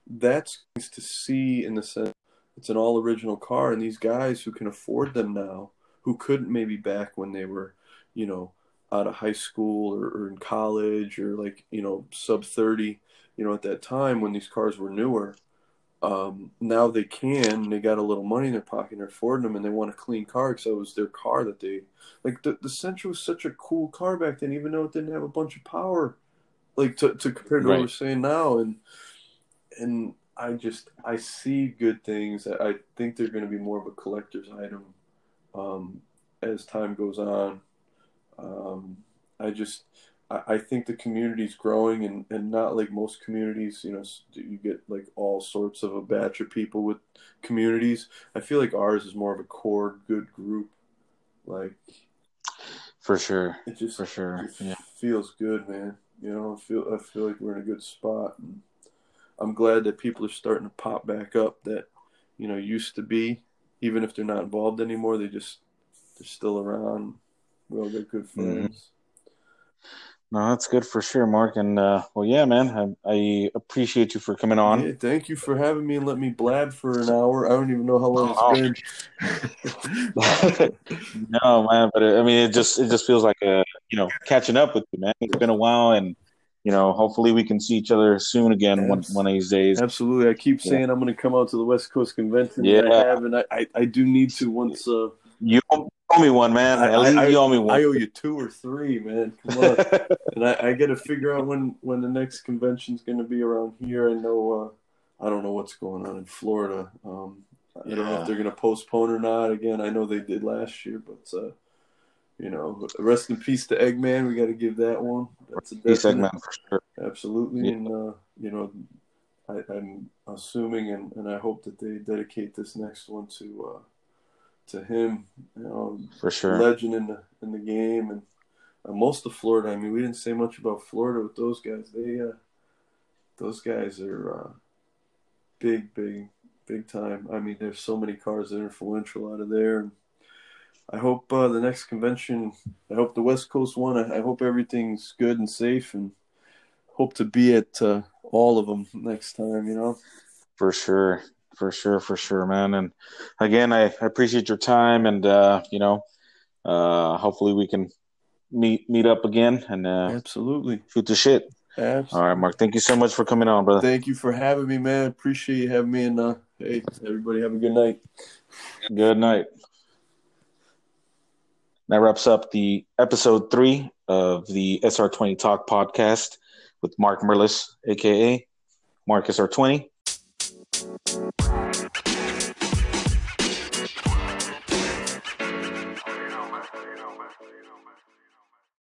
that's to see in the sense it's an all original car, and these guys who can afford them now, who couldn't maybe back when they were, you know, out of high school or, or in college or like you know sub thirty you know, at that time when these cars were newer, um, now they can. They got a little money in their pocket. and They're affording them, and they want a clean car because it was their car that they like. The the Sentra was such a cool car back then, even though it didn't have a bunch of power, like to to compare to right. what we're saying now. And and I just I see good things. I think they're going to be more of a collector's item um, as time goes on. Um, I just I, think the community is growing and, and not like most communities, you know, you get like all sorts of a batch of people with communities. I feel like ours is more of a core good group. Like, for sure. It just, for sure. yeah. feels good, man. You know, I feel, I feel like we're in a good spot. And I'm glad that people are starting to pop back up that you know used to be, even if they're not involved anymore. They just they're still around. We all got good Mm-hmm. No, that's good for sure, Mark. And uh, well, yeah, man, I, I appreciate you for coming on. Yeah, thank you for having me and let me blab for an hour. I don't even know how long Oh. it's been. no, man, but uh, I mean, it just it just feels like a you know catching up with you, man. It's been a while, and you know, hopefully we can see each other soon again one one of these days. Absolutely. I keep Yeah. saying I'm going to come out to the West Coast Convention. Yeah. and I have, and I, I, I do need to once. Uh, You owe me one, man. I- At least I- you owe me one. I owe you two or three, man. Come on. and I, I got to figure out when, when the next convention's going to be around here. I know, uh, I don't know what's going on in Florida. Um, I don't know if they're going to postpone or not. Again, I know they did last year, but, uh, you know, rest in peace to Eggman. We got to give that one. That's a Peace. Eggman, for sure. Absolutely, Yeah. and uh, you know, I, I'm assuming, and, and I hope that they dedicate this next one to uh, to him. You know, For sure. legend in the in the game, and uh, most of Florida. I mean, we didn't say much about Florida with those guys. They uh, those guys are uh, big, big, big time. I mean, there's so many cars that are influential out of there. And I hope uh, the next convention. I hope the West Coast one. I, I hope everything's good and safe, and hope to be at uh, all of them next time. You know. For sure. For sure, for sure, man. And again, I, I appreciate your time and uh, you know, uh hopefully we can meet meet up again and uh Absolutely. shoot the shit. Absolutely. All right, Mark. Thank you so much for coming on, brother. Thank you for having me, man. Appreciate you having me. And uh, hey, everybody, have a good night. Good night. That wraps up the episode three of the SR20 Talk podcast with Mark Merlis, aka Marcus SR20.